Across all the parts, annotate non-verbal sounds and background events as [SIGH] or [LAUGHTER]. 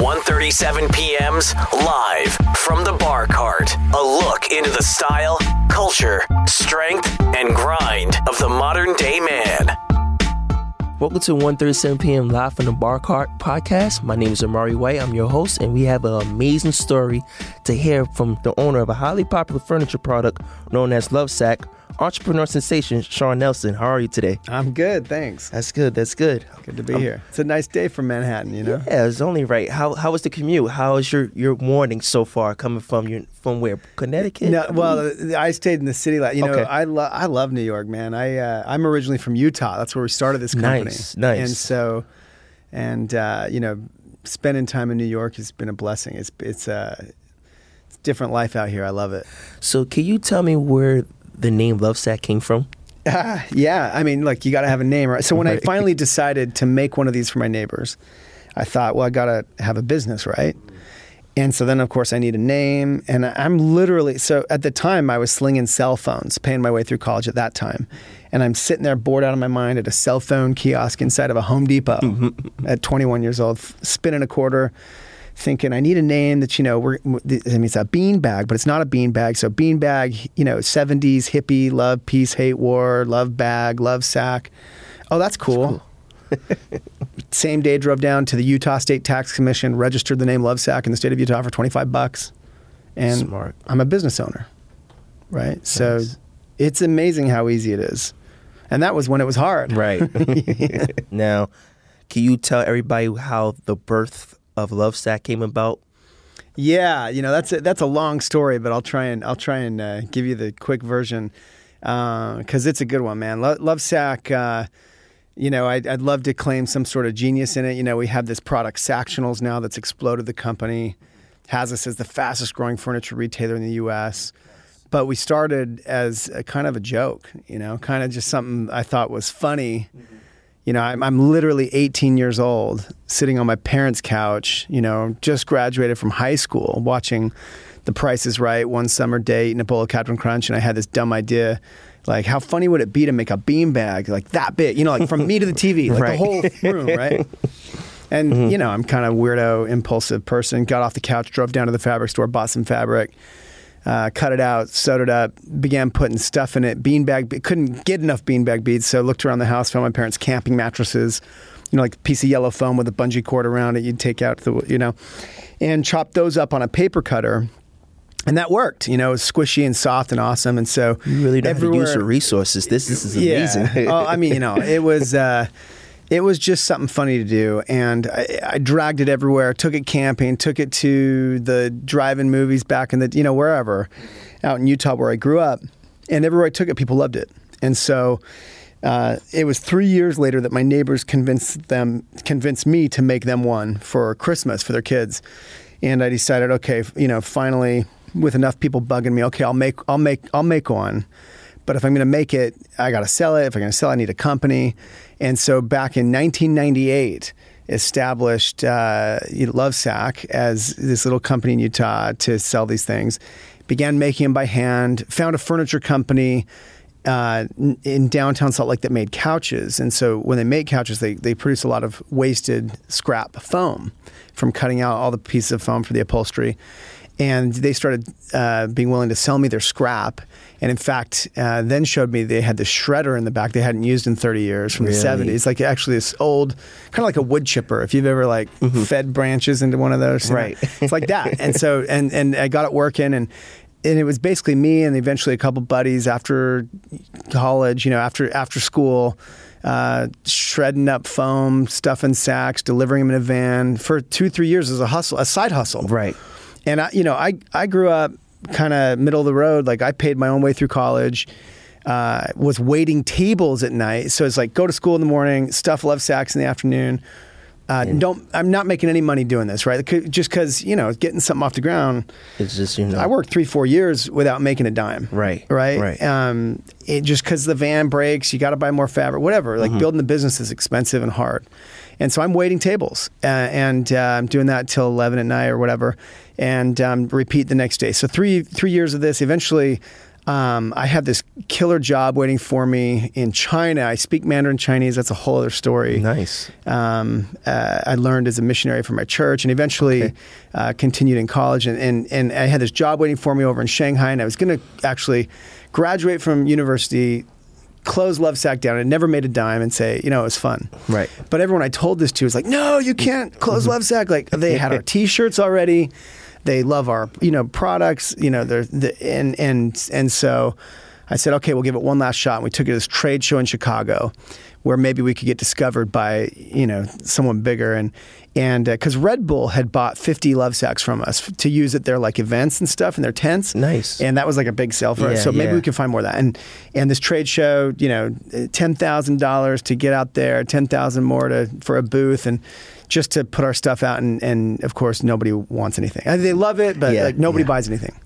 137 PM's live from the bar cart. A look into the style, culture, strength, and grind of the modern day man. Welcome to 137 p.m. Live from the Bar Cart podcast. My name is Amari White. I'm your host, and we have an amazing story to hear from the owner of a highly popular furniture product known as Lovesac, entrepreneur sensation Shawn Nelson. How are you today? I'm good, thanks. That's good. That's good. Good to be here. It's a nice day for Manhattan, you know. Yeah, it's only right. How how was the commute? How is your your morning so far coming from your from where Connecticut? No, well, I stayed in the city. Like You know, Okay. I love I love New York, man. I uh, I'm originally from Utah. That's where we started this company. Nice, nice. And so, and uh, you know, spending time in New York has been a blessing. It's it's a it's a different life out here. I love it. So can you tell me where the name Lovesac came from? Ah, yeah, I mean, like you got to have a name, right? So when I [LAUGHS] finally decided to make one of these for my neighbors, I thought, well, I got to have a business, right? And so then, of course, I need a name, and I'm literally so at the time I was slinging cell phones, paying my way through college at that time, and I'm sitting there bored out of my mind at a cell phone kiosk inside of a Home Depot at 21 years old, spinning a quarter. Thinking I need a name that you know we're I mean it's a bean bag, but it's not a bean bag. So bean bag, you know, seventies hippie, love, peace, hate, war, love bag, love sack. Oh, that's cool. [LAUGHS] Same day, drove down to the Utah State Tax Commission, registered the name Lovesac in the state of Utah for twenty five bucks, and Smart. I'm a business owner, right? So it's amazing how easy it is, and that was when it was hard, Right. [LAUGHS] [LAUGHS] now, can you tell everybody how the birth of Lovesac came about? Yeah, you know that's a, that's a long story, but I'll try and I'll try and uh, give you the quick version because it's a good one, man. Lo- Lovesac, uh, you know, I'd, I'd love to claim some sort of genius in it. You know, we have this product Sactionals now that's exploded the company, has us as the fastest growing furniture retailer in the U.S. But we started as a kind of a joke, you know, kind of just something I thought was funny. You know, I'm, I'm literally 18 years old, sitting on my parents' couch, you know, just graduated from high school, watching The Price is Right one summer day, eating a bowl of Cap'n Crunch, and I had this dumb idea. Like, how funny would it be to make a beanbag like that big? You know, like from me to the TV, like Right. the whole room, right? [LAUGHS] And, mm-hmm. you know, I'm kind of weirdo, impulsive person. Got off the couch, drove down to the fabric store, bought some fabric, uh, cut it out, sewed it up, began putting stuff in it. Beanbag, be- couldn't get enough beanbag beads, so looked around the house, found my parents' camping mattresses, you know, like a piece of yellow foam with a bungee cord around it. You'd take out the, you know, and chopped those up on a paper cutter. And that worked, you know, it was squishy and soft and awesome. And so You really to use your resources. This, this is amazing. yeah. oh, I mean, you know, it was uh, it was just something funny to do, and I, I dragged it everywhere. Took it camping. Took it to the drive-in movies back in the you know wherever, out in Utah where I grew up, and everywhere I took it, people loved it, and so. Uh, it was three years later that my neighbors convinced them, convinced me to make them one for Christmas for their kids, and I decided, okay, you know, finally, with enough people bugging me, okay, I'll make, I'll make, I'll make one. But if I'm going to make it, I got to sell it. If I'm going to sell, I need a company. And so back in 1998, established uh, Lovesac as this little company in Utah to sell these things. Began making them by hand. Found a furniture company uh, in downtown Salt Lake that made couches. And so when they make couches, they, they produce a lot of wasted scrap foam from cutting out all the pieces of foam for the upholstery. And they started uh, being willing to sell me their scrap. And in fact, uh, then showed me they had the shredder in the back they hadn't used in 30 years from Really? the 70s. Like actually this old, kind of like a wood chipper. If you've ever like fed branches into one of those, you know, Right. [LAUGHS] it's like that. And so, and and I got it working, and and it was basically me and eventually a couple buddies after college, you know, after after school, uh, shredding up foam, stuffing sacks, delivering them in a van for two three years as a hustle, a side hustle, Right. and I, you know, I I grew up kind of middle of the road. Like I paid my own way through college. Uh, was waiting tables at night, so it's like go to school in the morning, stuff love sacks in the afternoon. Uh, don't I'm not making any money doing this, right? Just because you know getting something off the ground. It's just, you know. I worked three four years without making a dime. Right, right, right. Um, it, just because the van breaks, you got to buy more fabric, whatever. Mm-hmm. Like building the business is expensive and hard, and so I'm waiting tables, uh, and uh, I'm doing that till eleven at night or whatever, and um, repeat the next day. So three three years of this. Eventually, Um, I had this killer job waiting for me in China. I speak Mandarin Chinese. That's a whole other story. Nice. Um, uh, I learned as a missionary for my church, and eventually Okay. uh, continued in college. And, and and I had this job waiting for me over in Shanghai, and I was going to actually graduate from university, close Lovesac down, and never made a dime, and say, you know, it was fun. Right. But everyone I told this to was like, no, you can't close mm-hmm. Lovesac. Like they had our [LAUGHS] T-shirts already. They love our, you know, products. You know, they're the, and and and so I said, okay, we'll give it one last shot. And we took it to this trade show in Chicago, where maybe we could get discovered by you know someone bigger and and uh, because Red Bull had bought 50 love sacks from us to use at their like events and stuff in their tents. Nice. And that was like a big sale for us. So maybe yeah. we can find more of that. And and this trade show, you know, ten thousand dollars to get out there, ten thousand more to for a booth, and just to put our stuff out. And and of course, nobody wants anything. I- They love it, but Yeah, like nobody yeah. buys anything.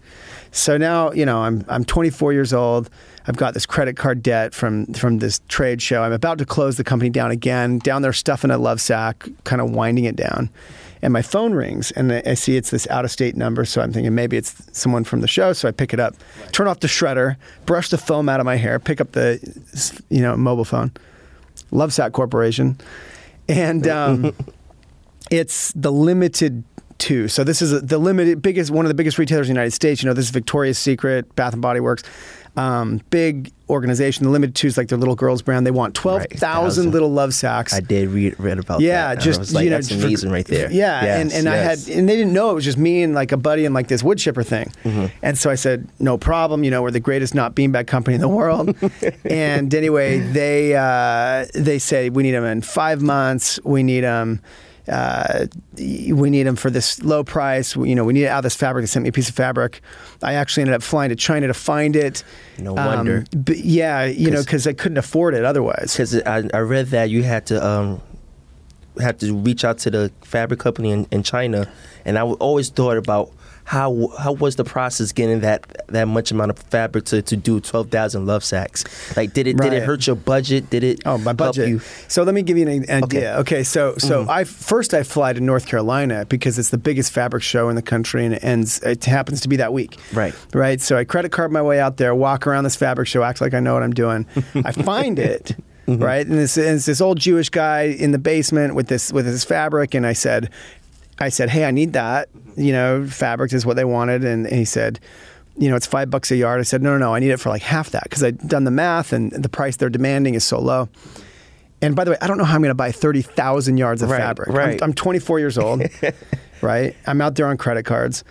So now, you know, I'm I'm 24 years old. I've got this credit card debt from from this trade show. I'm about to close the company down again. Down there, stuffing a love sack, kind of winding it down. And my phone rings, and I see it's this out of state number. So I'm thinking maybe it's someone from the show. So I pick it up, turn off the shredder, brush the foam out of my hair, pick up the, you know, mobile phone. Lovesac Corporation, and um, [LAUGHS] it's the limited Too. So this is the limited biggest one of the biggest retailers in the United States. You know, this is Victoria's Secret, Bath and Body Works, um, big organization. The Limited Too is like their little girls brand. They want twelve thousand thousand. little love sacks. I did read read about that. yeah, that. just like, you know, that's amazing right there. Yeah, and, Yes, and I yes. had and they didn't know it was just me and like a buddy and like this wood chipper thing. Mm-hmm. And so I said, no problem. You know, we're the greatest not beanbag company in the world. [LAUGHS] and anyway, they uh, they say we need them in five months. We need them. Uh, we need them for this low price. We- You know, we need it out of this fabric. They sent me a piece of fabric. I actually ended up flying to China to find it. No wonder. but yeah, you know, 'Cause- because I couldn't afford it otherwise. because I, I read that you had to um had to reach out to the fabric company in, in China, and I always thought about how how was the process getting that that much amount of fabric to, to do twelve thousand love sacks? Like, did it did it hurt your budget? Did it? Oh, my budget. So let me give you an idea. Okay, so so Mm-hmm. I first I fly to North Carolina because it's the biggest fabric show in the country, and it ends. It happens to be that week. Right. Right. So I credit card my way out there, walk around this fabric show, act like I know what I'm doing. [LAUGHS] I find it. Mm-hmm. Right, and this and it's this old Jewish guy in the basement with this with his fabric, and I said, I said, hey, I need that. You know, fabric is what they wanted, and, and he said, you know, it's five bucks a yard. I said, no, no, no, I need it for like half that because I'd done the math, and the price they're demanding is so low. And by the way, I don't know how I'm going to buy 30,000 yards of Right, fabric. right. I'm, I'm 24 years old, [LAUGHS] right? I'm out there on credit cards.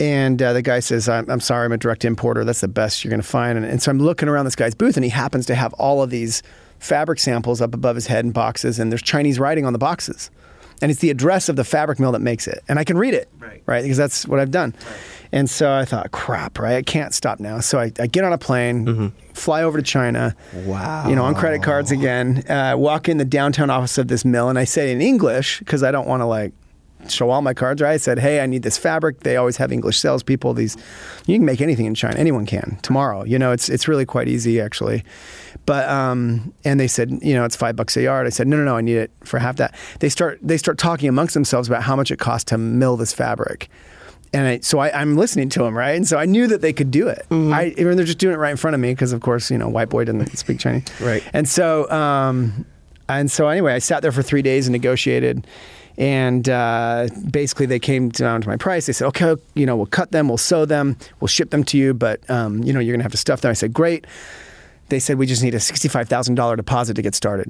And uh, the guy says, I'm, I'm sorry, I'm a direct importer. That's the best you're going to find. And, and so I'm looking around this guy's booth, and he happens to have all of these fabric samples up above his head in boxes, and there's Chinese writing on the boxes. And it's the address of the fabric mill that makes it. And I can read it, Right. right? Because that's what I've done. And so I thought, crap, right? I can't stop now. So I, I get on a plane, fly over to China. Wow. You know, on credit cards again. Uh, walk in the downtown office of this mill, and I say in English because I don't want to like show all my cards. Right? I said, "Hey, I need this fabric." They always have English salespeople. These you can make anything in China. Anyone can tomorrow. You know, it's it's really quite easy actually. But um, and they said, you know, it's five bucks a yard. I said, no, no, no, I need it for half that. They start they start talking amongst themselves about how much it costs to mill this fabric. And I, so I, I'm listening to them, right? And so I knew that they could do it. I, even they're just doing it right in front of me because, of course, you know, white boy doesn't speak Chinese. Right. And so, um, and so anyway, I sat there for three days and negotiated. And uh, basically, they came down to my price. They said, "Okay, you know, we'll cut them, we'll sew them, we'll ship them to you, but um, you know, you're gonna have to stuff them." I said, "Great." They said, "We just need a sixty-five thousand dollar deposit to get started."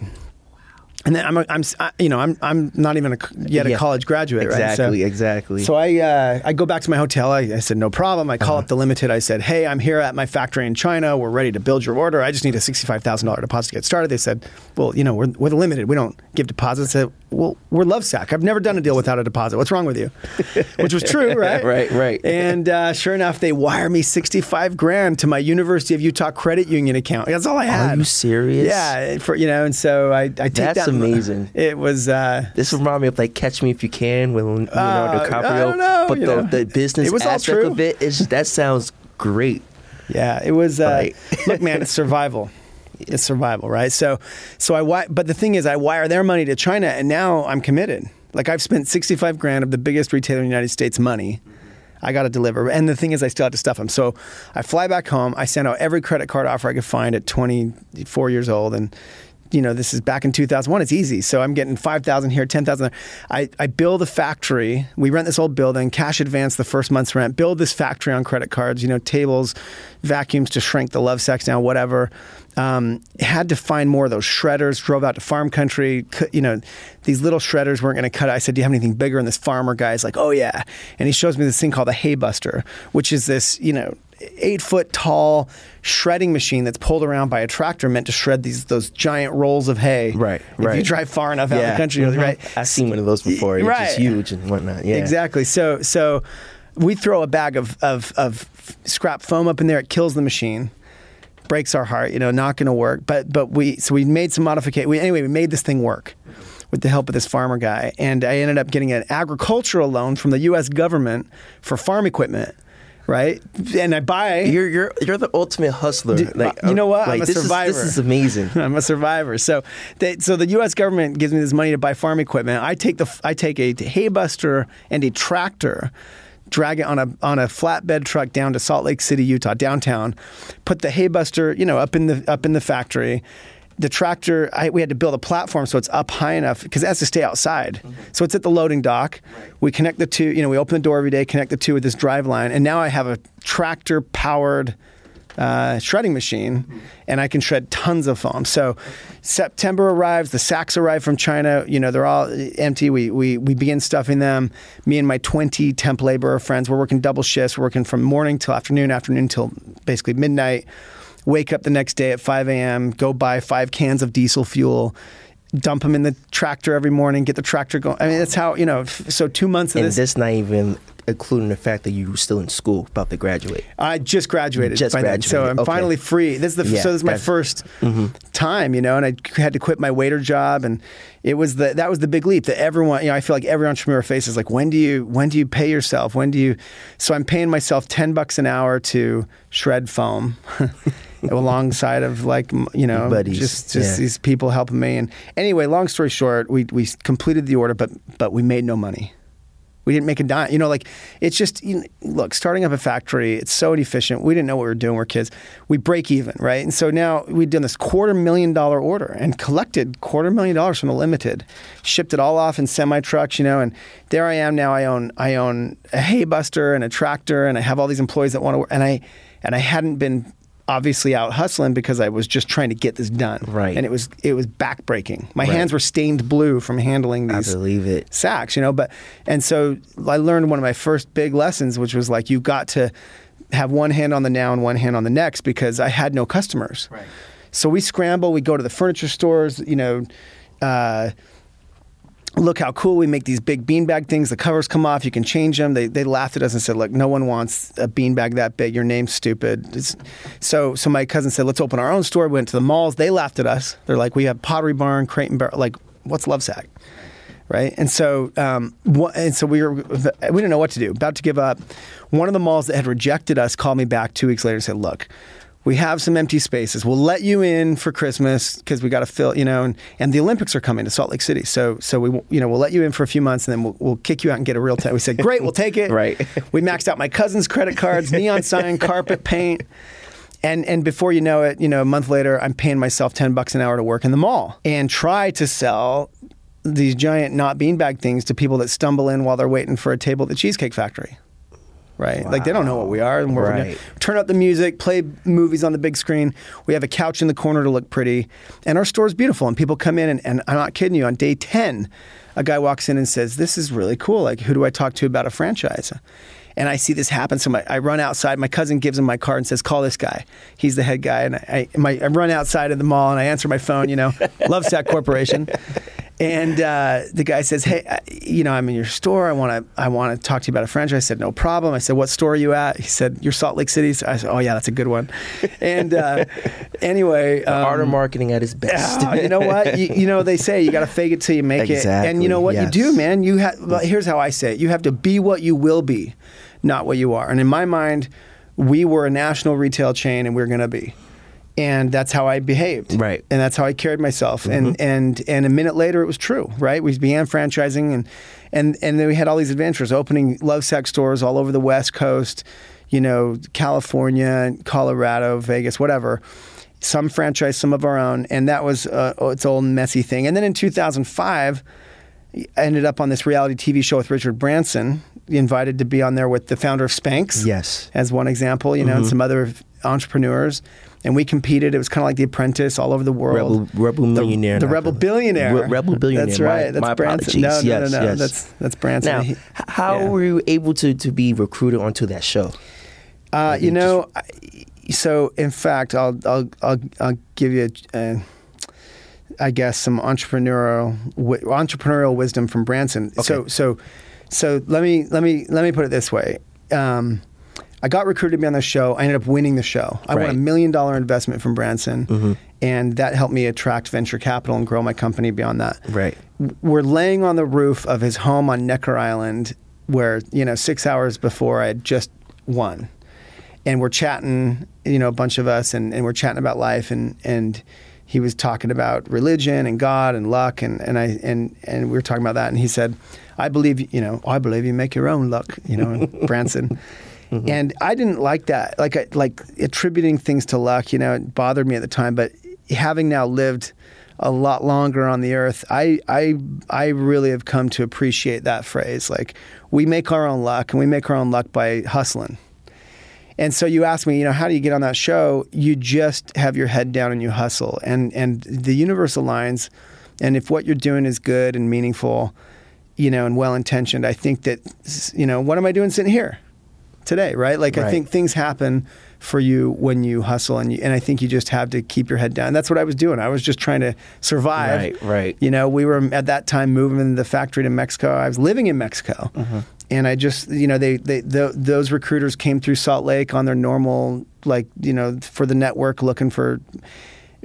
And then I'm, a, I'm, I- you know, I'm, I'm not even a, yet a Yeah. college graduate, right? Exactly, So- exactly. so I uh, I go back to my hotel. I, I said no problem. I call up the limited. I said, hey, I'm here at my factory in China. We're ready to build your order. I just need a sixty-five thousand dollar deposit to get started. They said, well, you know, we're, we're the limited. We don't give deposits. I said, well, we're Lovesac. I've never done a deal without a deposit. What's wrong with you? Which was true, [LAUGHS] right? Right, right. And uh, sure enough, they wire me sixty-five grand to my University of Utah credit union account. That's all I had. Are you serious? Yeah, for you know, and so I, I take That's that. amazing. It was. Uh, This remind me of like Catch Me If You Can with Leonardo Uh, DiCaprio. I don't know, but the, know. the business It was all aspect true. of it is that sounds great. Yeah, it was. Uh, Right. look, man, it's survival. [LAUGHS] It's survival, right? So, so I. But the thing is, I wire their money to China, and now I'm committed. Like I've spent 65 grand of the biggest retailer in the United States money. I got to deliver. And the thing is, I still have to stuff them. So I fly back home. I send out every credit card offer I could find at 24 years old, and you know, this is back in 2001. It's easy. So I'm getting 5,000 here, 10,000. I, I build a factory. We rent this old building, cash advance the first month's rent, build this factory on credit cards, you know, tables, vacuums to shrink the Lovesacs down, whatever. Um, had to find more of those shredders, drove out to farm country. You know, these little shredders weren't going to cut it. I said, Do you have anything bigger? And this farmer guy's like, Oh, yeah. And he shows me this thing called a hay buster, which is this, you know, eight foot tall shredding machine that's pulled around by a tractor meant to shred these those giant rolls of hay. Right, if right. you drive far enough out Yeah. of the country, Mhm. right? I've seen one of those before. It's Right. just huge and whatnot. Yeah. Exactly. So so we throw a bag of, of, of scrap foam up in there. It kills the machine. Breaks our heart. You know, not going to work. But but we so we made some modification. We, anyway, we made this thing work with the help of this farmer guy, and I ended up getting an agricultural loan from the U.S. government for farm equipment. Right, and I buy. You're you're you're the ultimate hustler. Dude, like you know what? Like, I'm a this survivor. Is, this is amazing. [LAUGHS] I'm a survivor. So, they, so the U.S. government gives me this money to buy farm equipment. I take the I take a hay buster and a tractor, drag it on a on a flatbed truck down to Salt Lake City, Utah, downtown. Put the hay buster, you know, up in the up in the factory. The tractor, I, we had to build a platform so it's up high enough because it has to stay outside. Mm-hmm. So it's at the loading dock. We connect the two, you know, we open the door every day, connect the two with this drive line, and now I have a tractor powered uh, shredding machine, and I can shred tons of foam. So September arrives, the sacks arrive from China. You know they're all empty. We we we begin stuffing them. Me and my twenty temp laborer friends, we're working double shifts. We're working from morning till afternoon, afternoon till basically midnight. Wake up the next day at 5 a.m. Go buy five cans of diesel fuel. Dump them in the tractor every morning. Get the tractor going. I mean, that's how you know. f- So two months of and this. this not even including the fact that you were still in school, about to graduate. I just graduated. Just by then, so I'm okay. finally free. This is the Yeah, so this is my that's- 1st mm-hmm. time, you know, and I had to quit my waiter job, and it was the that was the big leap that everyone, you know, I feel like every entrepreneur faces. Like, when do you when do you pay yourself? When do you? So I'm paying myself ten bucks an hour to shred foam. [LAUGHS] [LAUGHS] alongside of like you know Buddies, just just yeah. these people helping me and anyway long story short we we completed the order but but we made no money we didn't make a dime. You know, like it's just you know, look, starting up a factory, it's so inefficient. We didn't know what we were doing. We're kids. We break even, right? And so now we've done this quarter million dollar order and collected quarter million dollars from the limited, shipped it all off in semi trucks, you know, and there I am now. I own I own a hay buster and a tractor, and I have all these employees that want to work, and I and I hadn't been obviously out hustling because I was just trying to get this done. Right. And it was it was backbreaking. My Right. hands were stained blue from handling I these believe it. sacks, you know. But and so I learned one of my first big lessons, which was like you got to have one hand on the now and one hand on the next because I had no customers. Right. So we scramble. We go to the furniture stores, you know. Uh, Look how cool we make these big beanbag things. The covers come off. You can change them. They, they laughed at us and said, "Look, no one wants a beanbag that big. Your name's stupid." It's, so, so my cousin said, "Let's open our own store." We went to the malls. They laughed at us. They're like, "We have Pottery Barn, Crate and Barrel. Like, what's Lovesac?" right? And so, um, and so we were, we didn't know what to do. About to give up. One of the malls that had rejected us called me back two weeks later and said, "Look, we have some empty spaces. We'll let you in for Christmas because we got to fill, you know, and, and the Olympics are coming to Salt Lake City. So, so we, you know, we'll let you in for a few months and then we'll, we'll kick you out and get a real tent. We said, great, we'll take it. [LAUGHS] Right. We maxed out my cousin's credit cards, neon sign, carpet paint. And, and before you know it, you know, a month later, I'm paying myself 10 bucks an hour to work in the mall and try to sell these giant not beanbag things to people that stumble in while they're waiting for a table at the Cheesecake Factory. Right? Like they don't know what we are. And we're gonna turn up the music, play movies on the big screen. We have a couch in the corner to look pretty. And our store is beautiful. And people come in, and, and I'm not kidding you, on day 10, a guy walks in and says, This is really cool. Like, who do I talk to about a franchise? And I see this happen. So my, I run outside. My cousin gives him my card and says, "Call this guy. He's the head guy." And I, I, my, I run outside of the mall and I answer my phone. You know, [LAUGHS] Lovesac Corporation. And uh, the guy says, "Hey, you know, I'm in your store. I want to, I want to talk to you about a franchise." I said, "No problem." I said, "What store are you at?" He said, "You're Salt Lake City." So I said, "Oh yeah, that's a good one." And uh, [LAUGHS] anyway, The art of um, marketing at its best. Ah, you know what? You, you know they say you got to fake it till you make it, and you know what Exactly, you do, man. You have. Well, here's how I say it: you have to be what you will be, not what you are. And in my mind, we were a national retail chain, and we're going to be. and that's how I behaved. Right. And that's how I carried myself. And and and a minute later, it was true. Right. We began franchising, and and and then we had all these adventures, opening Lovesac stores all over the West Coast, you know, California, Colorado, Vegas, whatever. Some franchise, some of our own, and that was uh, its own messy thing. And then in 2005. Ended up on this reality TV show with Richard Branson, invited to be on there with the founder of Spanx Yes. as one example, you know, and some other entrepreneurs. And we competed. It was kind of like The Apprentice all over the world. Rebel, Rebel Millionaire. the not Rebel Billionaire. Re- Rebel Billionaire. That's my- right. That's my Branson. No, no, yes, no, no. yes. That's that's Branson. Now, He- how yeah. were you able to, to be recruited onto that show? Uh, you know, I- so in fact, I'll I'll I'll, I'll give you, uh, I guess, some entrepreneurial entrepreneurial wisdom from Branson. So so so let me let me let me put it this way. Um, I got recruited to be on the show. I ended up winning the show. I won a million dollar investment from Branson, and that helped me attract venture capital and grow my company beyond that. Right. We're laying on the roof of his home on Necker Island, where you know six hours before I had just won, and we're chatting, you know, a bunch of us, and, and we're chatting about life, and and he was talking about religion and God and luck, and and I and and we were talking about that, and he said, I believe, you know, I believe you make your own luck, you know, [LAUGHS] Branson. Mm-hmm. And I didn't like that, like I, like attributing things to luck. You know, it bothered me at the time. But having now lived a lot longer on the earth, I I I really have come to appreciate that phrase. Like we make our own luck, and we make our own luck by hustling. And so you ask me, you know, how do you get on that show? You just have your head down and you hustle. And and the universe aligns. And if what you're doing is good and meaningful, you know, and well intentioned, I think that you know, what am I doing sitting here today, right? Like I think things happen for you when you hustle and you, and I think you just have to keep your head down. That's what I was doing. I was just trying to survive. Right, right. You know, we were at that time moving the factory to Mexico. I was living in Mexico. Mm-hmm. And I just, you know, they, they, tho- those recruiters came through Salt Lake on their normal, like, you know, for the network looking for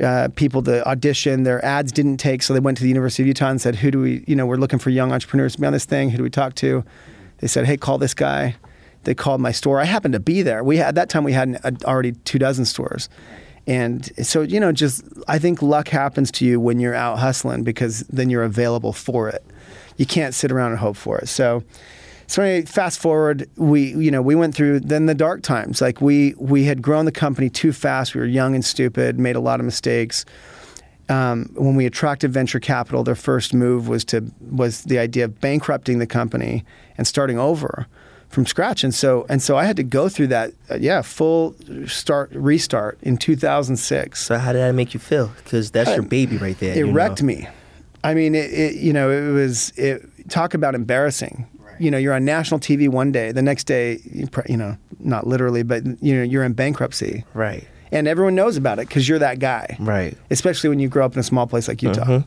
uh, people to audition. Their ads didn't take, so they went to the University of Utah and said, "Who do we? You know, we're looking for young entrepreneurs to be on this thing. Who do we talk to?" They said, "Hey, call this guy." They called my store. I happened to be there. We had at that time we had uh, already two dozen stores, and so you know, just I think luck happens to you when you're out hustling because then you're available for it. You can't sit around and hope for it. So. So anyway, fast forward, we you know we went through then the dark times. Like we we had grown the company too fast. We were young and stupid, made a lot of mistakes. Um, when we attracted venture capital, their first move was to was the idea of bankrupting the company and starting over from scratch. And so and so I had to go through that, uh, yeah, full start restart in 2006 So how did that make you feel? Because that's your baby right there. it you know? wrecked me. I mean, it, it you know, it was it, talk about embarrassing. You know, you're on national TV one day, the next day, you, know, not literally, but you know, you're in bankruptcy, Right. and everyone knows about it because you're that guy, Right. Especially when you grow up in a small place like Utah. Mhm.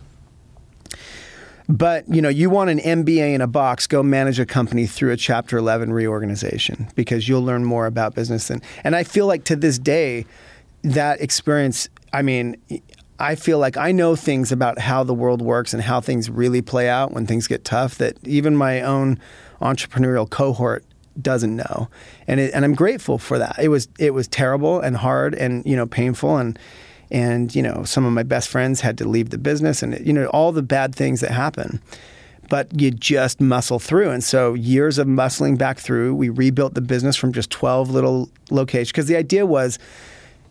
But you know, you want an MBA in a box, go manage a company through a Chapter 11 reorganization because you'll learn more about business. And and I feel like to this day, that experience. I mean, I feel like I know things about how the world works and how things really play out when things get tough that even my own entrepreneurial cohort doesn't know. And it, and I'm grateful for that. It was it was terrible and hard and you know painful and and you know some of my best friends had to leave the business and you know all the bad things that happen but you just muscle through and so years of muscling back through we rebuilt the business from just 12 little locations because the idea was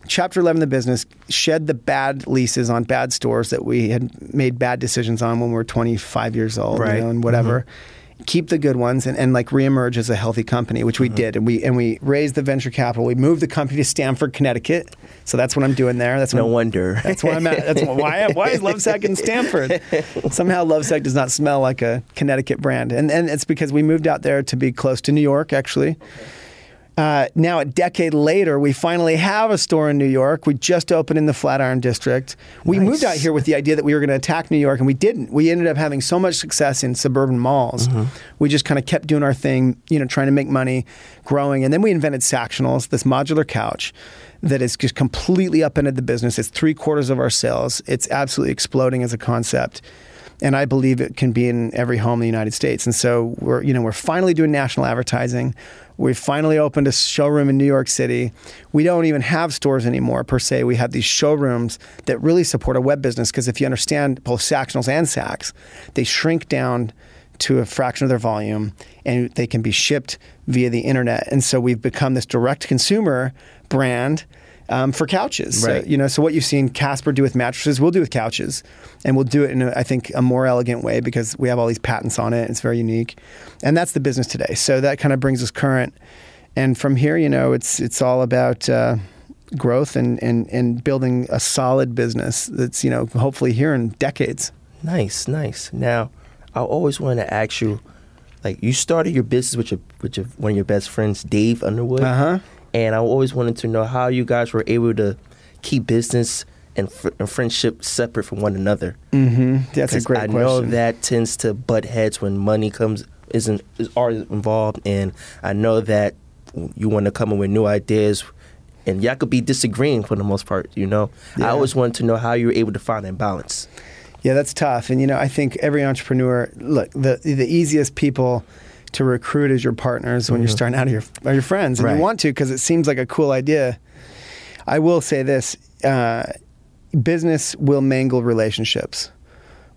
chapter 11 of the business shed the bad leases on bad stores that we had made bad decisions on when we were 25 years old you Right. know, and whatever mm-hmm. Keep the good ones and, and like reemerge as a healthy company which we mm-hmm. did and we and we raised the venture capital we moved the company to Stamford Connecticut so that's what I'm doing there that's No I'm- wonder. that's why I'm at. That's why. I, Why is Lovesac in Stamford? [LAUGHS] Somehow Lovesac does not smell like a Connecticut brand, and and it's because we moved out there to be close to New York, actually. Uh, now, a decade later, we finally have a store in New York. We just opened in the Flatiron District. We Nice. moved out here with the idea that we were going to attack New York, and we didn't. We ended up having so much success in suburban malls. We just kind of kept doing our thing, you know, trying to make money, growing. And then we invented Sactionals, this modular couch that is just completely upended the business. It's three quarters of our sales. It's absolutely exploding as a concept. And I believe it can be in every home in the United States. And so we're you know we're finally doing national advertising. We've finally opened a showroom in New York City. We don't even have stores anymore per se. We have these showrooms that really support a web business because if you understand both Sactionals and Sacs, they shrink down to a fraction of their volume and they can be shipped via the internet. And so we've become this direct consumer brand um, for couches. Right. So, you know, so what you've seen Casper do with mattresses, we'll do with couches, and we'll do it in, a, I think, a more elegant way because we have all these patents on it. It's very unique, and that's the business today. So that kind of brings us current, and from here, you know, it's it's all about. Uh, growth and, and, and building a solid business that's you know hopefully here in decades Nice, nice. Now, I always wanted to ask you, like, you started your business with your with your, one of your best friends, Dave Underwood, uh-huh and I always wanted to know how you guys were able to keep business and, fr- and friendship separate from one another. mm-hmm. that's a great I question know that tends to butt heads when money comes isn't is are involved, and I know that you want to come in with new ideas, and y'all could be disagreeing for the most part. You know, I always wanted to know how you were able to find that balance. Yeah, that's tough. And you know, I think every entrepreneur, look, the the easiest people to recruit as your partners when you're starting out are your are your friends, and Right. you want to because it seems like a cool idea. I will say this: uh, business will mangle relationships,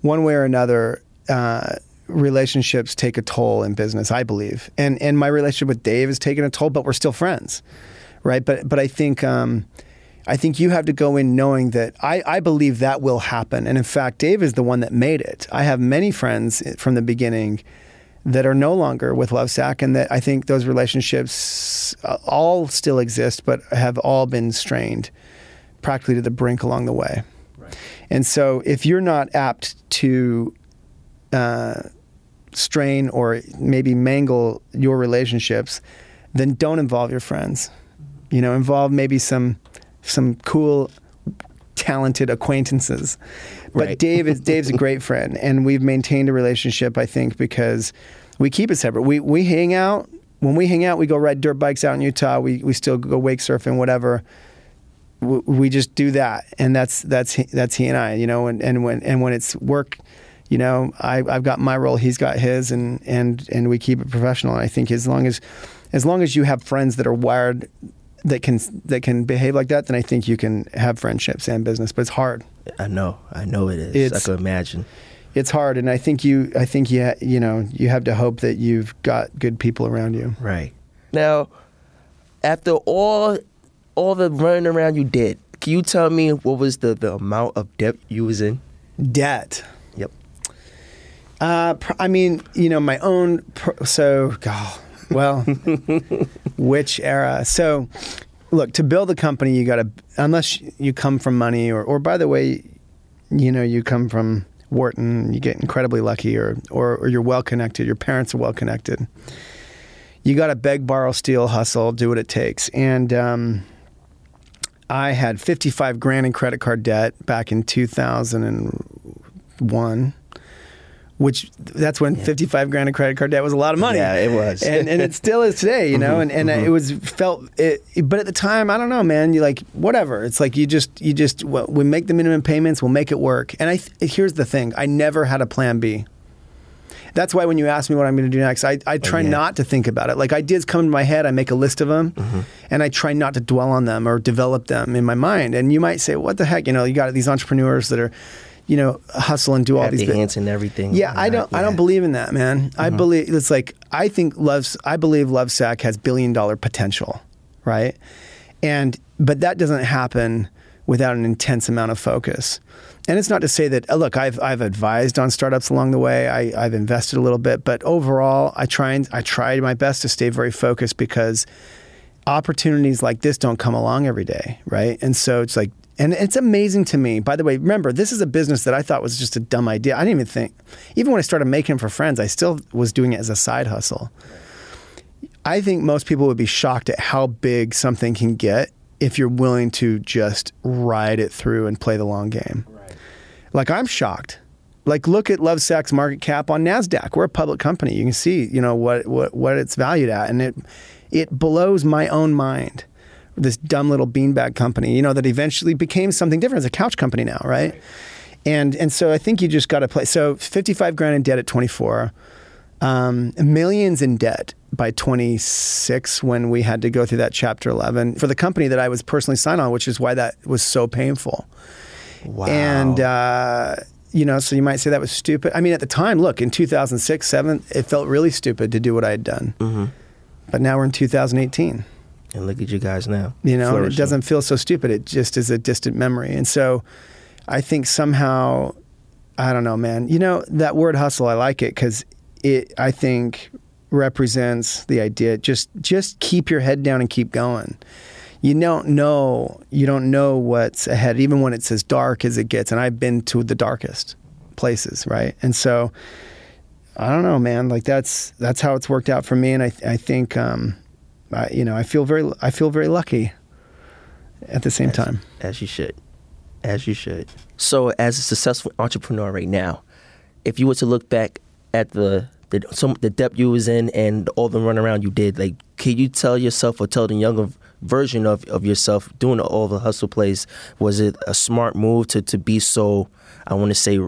one way or another. Uh, relationships take a toll in business, I believe, and and my relationship with Dave has taken a toll, but we're still friends, right? But but I think. Um, I think you have to go in knowing that I, I believe that will happen. And in fact, Dave is the one that made it. I have many friends from the beginning that are no longer with Lovesac, and that I think those relationships uh, all still exist, but have all been strained practically to the brink along the way. And so, if you're not apt to uh, strain or maybe mangle your relationships, then don't involve your friends. You know, involve maybe some some cool, talented acquaintances. But Right. Dave is [LAUGHS] Dave's a great friend, and we've maintained a relationship. I think because we keep it separate. We we hang out. When we hang out, we go ride dirt bikes out in Utah. We we still go wake surfing, whatever. We, we just do that, and that's that's he, that's he and I. You know, and, and when and when it's work. You know, I, I've got my role, he's got his, and, and, and we keep it professional. And I think as long as, as long as you have friends that are wired that can that can behave like that, then I think you can have friendships and business. But it's hard. I know, I know it is. It's- I can imagine. It's hard, and I think you I think you ha- you know you have to hope that you've got good people around you. Right. Now, after all all the running around you did, can you tell me what was the, the amount of debt you was in? Debt. Yep. Uh, pr- I mean, you know, my own. So, God, well, which era? So, look, to build a company, you got to, unless you come from money, or, or by the way, you know, you come from Wharton, you get incredibly lucky, or, or, or you're well connected, your parents are well connected. You got to beg, borrow, steal, hustle, do what it takes. And, um, I had 55 grand in credit card debt back in 2001 which that's when 55 grand in credit card debt was a lot of money. Yeah, it was. and, and it still is today, you know, mm-hmm, and, and mm-hmm. it was felt, it, but at the time, I don't know, man, you like, whatever. It's like, you just, you just, well, we make the minimum payments, we'll make it work. And I, th- here's the thing. I never had a plan B. That's why when you ask me what I'm going to do next, I, I try oh, yeah. not to think about it. Like ideas come to my head, I make a list of them, mm-hmm. and I try not to dwell on them or develop them in my mind. And you might say, "What the heck?" You know, you got these entrepreneurs that are, you know, hustle and do all these. hints and everything. yeah, I don't. I yeah. don't believe in that, man. I believe it's like I think love's. I believe Lovesac has billion dollar potential, right? And but that doesn't happen without an intense amount of focus. And it's not to say that uh, look, I've I've advised on startups along the way. I, I've invested a little bit, but overall, I try and I try my best to stay very focused because opportunities like this don't come along every day, right? And so it's like, and it's amazing to me. By the way, remember, this is a business that I thought was just a dumb idea. I didn't even think, even when I started making them for friends, I still was doing it as a side hustle. I think most people would be shocked at how big something can get if you're willing to just ride it through and play the long game. Like I'm shocked. Like look at Lovesac's market cap on Nasdaq. We're a public company. You can see, you know, what what what it's valued at, and it it blows my own mind. This dumb little beanbag company, you know, that eventually became something different. It's a couch company now, right? And and so I think you just got to play. So 55 grand in debt at 24, um, millions in debt by 26 when we had to go through that chapter 11 for the company that I was personally signed on, which is why that was so painful. Wow. And uh, you know, so you might say that was stupid. I mean, at the time, look, in 2006, seven, it felt really stupid to do what I had done. Mhm. But now we're in 2018 and look at you guys now. you know and it doesn't feel so stupid. It just is a distant memory. And so i think somehow i don't know man you know that word hustle i like it because it i think represents the idea just just keep your head down and keep going. You don't know you don't know what's ahead even when it's as dark as it gets. And i've been to the darkest places right? And so i don't know man like that's that's how it's worked out for me. And i i think um I, you know i feel very i feel very lucky at the same As- time as you should, as you should. So, as a successful entrepreneur right now, if you were to look back at the the some the depth you was in and all the runaround you did, like, can you tell yourself or tell the younger version of, of yourself doing all the hustle plays, was it a smart move to to be so, I want to say,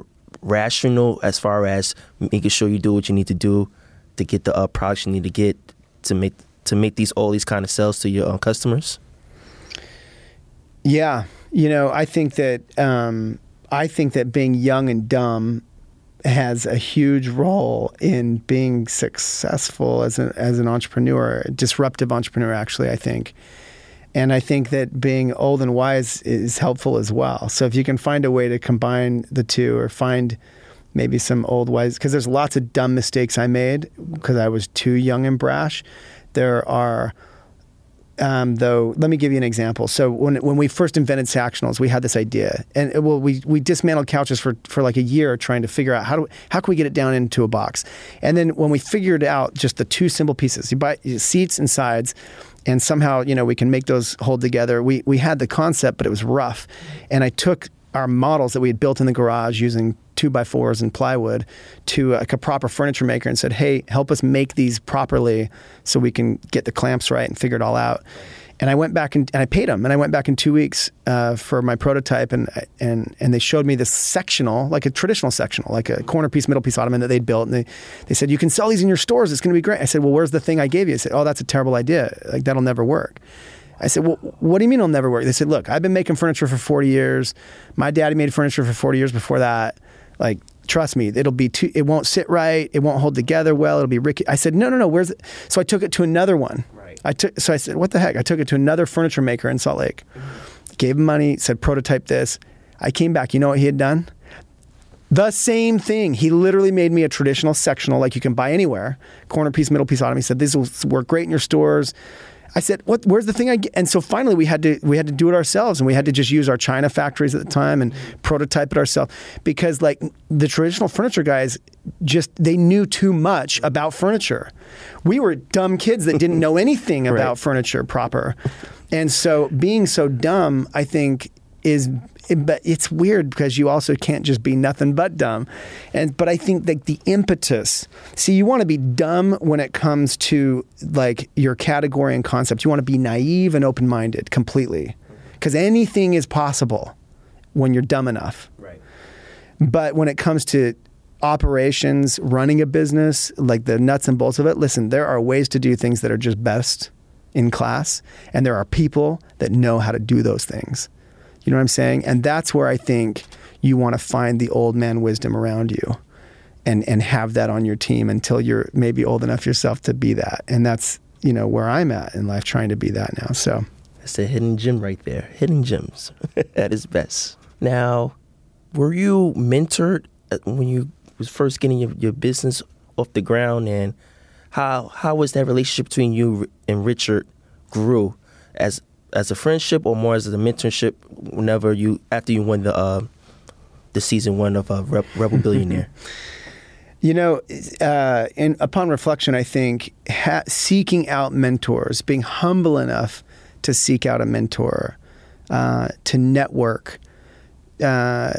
rational as far as making sure you do what you need to do to get the uh, products you need to get to make to make these all these kind of sales to your uh, customers? Yeah, you know, I think that um, I think that being young and dumb has a huge role in being successful as an as an entrepreneur, a disruptive entrepreneur. Actually, I think, and I think that being old and wise is helpful as well. So if you can find a way to combine the two, or find maybe some old wise, because there's lots of dumb mistakes I made because I was too young and brash. There are um, though, let me give you an example. So when when we first invented Sactionals, we had this idea, and uh, well, we we dismantled couches for, for like a year trying to figure out how do how can we get it down into a box, and then when we figured out just the two simple pieces, you buy seats and sides, and somehow you know we can make those hold together. We we had the concept, but it was rough, and I took our models that we had built in the garage using two by fours and plywood to like a proper furniture maker and said, "Hey, help us make these properly so we can get the clamps right and figure it all out." And I went back and, and I paid them, and I went back in two weeks uh, for my prototype, and and and they showed me this sectional, like a traditional sectional, like a corner piece, middle piece ottoman that they'd built, and they they said you can sell these in your stores. It's going to be great. I said, "Well, where's the thing I gave you?" I said, "Oh, that's a terrible idea. Like that'll never work." I said, Well, what do you mean it'll never work? They said, Look, I've been making furniture for 40 years. My daddy made furniture for 40 years before that. Like, trust me, it'll be too, it won't sit right. It won't hold together well. It'll be rickety. I said, No, no, no. Where's it? So I took it to another one. Right. I took, so I said, What the heck? I took it to another furniture maker in Salt Lake, gave him money, said, Prototype this. I came back. You know what he had done? The same thing. He literally made me a traditional sectional, like you can buy anywhere, corner piece, middle piece, ottoman. He said, "This will work great in your stores." I said, "What? Where's the thing?" I get? and so finally we had to we had to do it ourselves, and we had to just use our China factories at the time and prototype it ourselves because like the traditional furniture guys just they knew too much about furniture. We were dumb kids that didn't know anything [LAUGHS] about Right. furniture proper, and so being so dumb, I think is but it's weird because you also can't just be nothing but dumb and but i think that the impetus see you want to be dumb when it comes to like your category and concept you want to be naive and open-minded completely because anything is possible when you're dumb enough Right. but when it comes to operations, running a business, like the nuts and bolts of it, listen, there are ways to do things that are just best in class. And there are people that know how to do those things. You know what I'm saying? And that's where I think you want to find the old man wisdom around you and, and have that on your team until you're maybe old enough yourself to be that. And that's, you know, where I'm at in life, trying to be that now. So. That's a hidden gem right there. Hidden gems [LAUGHS] at its best. Now, were you mentored uh, when you was first getting your, your business off the ground, and how how was that relationship between you and Richard grew as as a friendship or more as a mentorship? Whenever you after you win the uh, the season one of uh, Reb- Rebel Billionaire. [LAUGHS] You know, uh, in, upon reflection, I think ha- seeking out mentors, being humble enough to seek out a mentor, uh, to network, uh,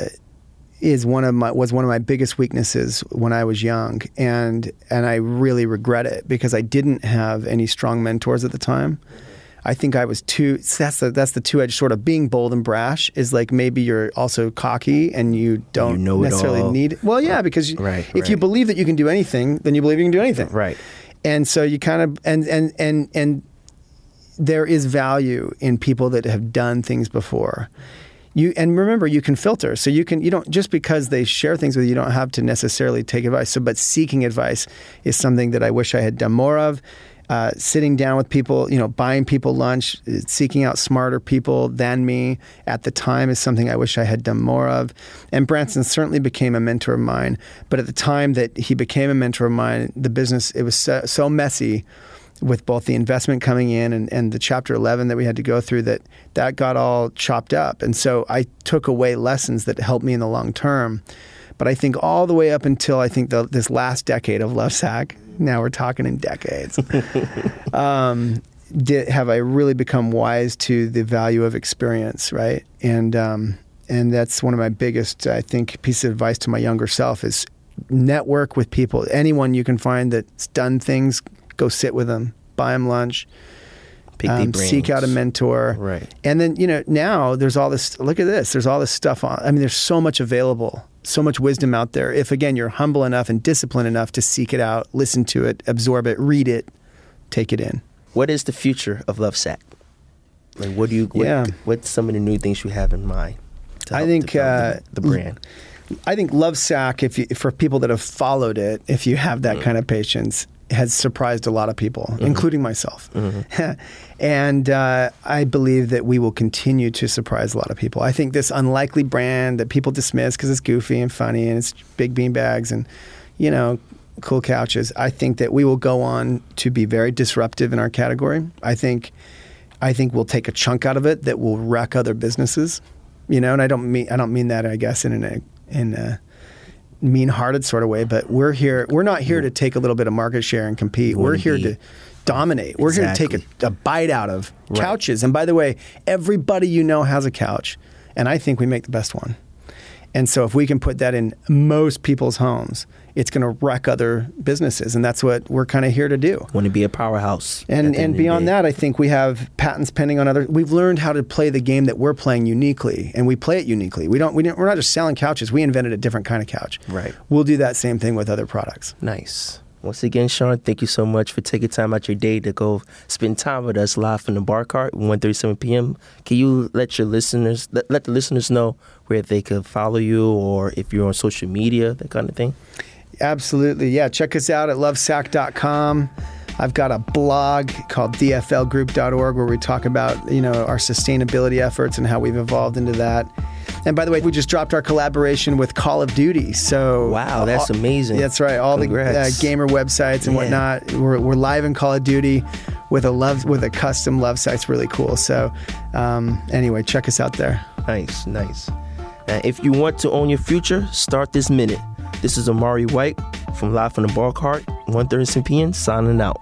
is one of my was one of my biggest weaknesses when I was young, and and I really regret it because I didn't have any strong mentors at the time. I think I was too. That's the that's the two edged sort of being bold and brash is like maybe you're also cocky and you don't You know necessarily need. Well, yeah, because Right, if you believe that you can do anything, then you believe you can do anything. Right. And so you kind of and and and and there is value in people that have done things before. You and remember you can filter. So you can you don't just because they share things with you, you don't have to necessarily take advice. So but seeking advice is something that I wish I had done more of. Uh, sitting down with people, you know, buying people lunch, uh, seeking out smarter people than me at the time is something I wish I had done more of. And Branson certainly became a mentor of mine. But at the time that he became a mentor of mine, the business it was so, so messy with both the investment coming in and, and the chapter 11 that we had to go through that that got all chopped up and so i took away lessons that helped me in the long term but i think all the way up until i think the, this last decade of lovesac now we're talking in decades. [LAUGHS] Um, did, have i really become wise to the value of experience right? And um, and that's one of my biggest i think pieces of advice to my younger self is network with people. Anyone you can find that's done things go sit with them buy them lunch um, seek out a mentor Right. and then you know now there's all this look at this there's all this stuff on i mean there's so much available so much wisdom out there if again you're humble enough and disciplined enough to seek it out listen to it absorb it read it take it in What is the future of Lovesac? Like, what do you? What, Yeah. What's some of the new things you have in mind? to I think, uh, the, the brand. I think Lovesac, if you, for people that have followed it, if you have Mm. that kind of patience, has surprised a lot of people, Mm-hmm. including myself. [LAUGHS] and uh, I believe that we will continue to surprise a lot of people. I think this unlikely brand that people dismiss because it's goofy and funny and it's big bean bags and, you know, cool couches. I think that we will go on to be very disruptive in our category. I think, I think we'll take a chunk out of it that will wreck other businesses. You know, and I don't mean I don't mean that I guess in a in a mean-hearted sort of way, but we're here. We're not here to take a little bit of market share and compete. wanna We're here be- to dominate. We're here to take a, a bite out of Right. couches. And by the way, everybody you know has a couch, and I think we make the best one. And so if we can put that in most people's homes, it's going to wreck other businesses, and that's what we're kind of here to do. Want to be a powerhouse. And and beyond that, I think we have patents pending on other. We've learned how to play the game that we're playing uniquely, and we play it uniquely. We don't. We don't we're not just selling couches. We invented a different kind of couch. Right. We'll do that same thing with other products. Nice. Once again, Shawn, thank you so much for taking time out your day to go spend time with us live from the bar cart, 1.37 p.m. Can you let your listeners, let, let the listeners know where they could follow you or if you're on social media, that kind of thing? Absolutely. Yeah. Check us out at lovesac.com. I've got a blog called dflgroup.org where we talk about, you know, our sustainability efforts and how we've evolved into that. And by the way, we just dropped our collaboration with Call of Duty. So Wow, that's all- amazing. That's right. All Congrats. the uh, gamer websites and Yeah. whatnot. We're, we're live in Call of Duty with a love with a custom love site's really cool. So um, anyway, check us out there. Nice, nice. Now, if you want to own your future, start this minute. This is Amari White from Live from the Bar Cart, 1.37 p.m. signing out.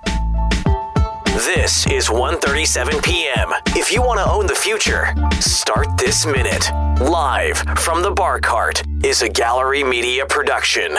This is 1:37 p.m. If you want to own the future, start this minute. Live from the Bar Cart is a Gallery Media production.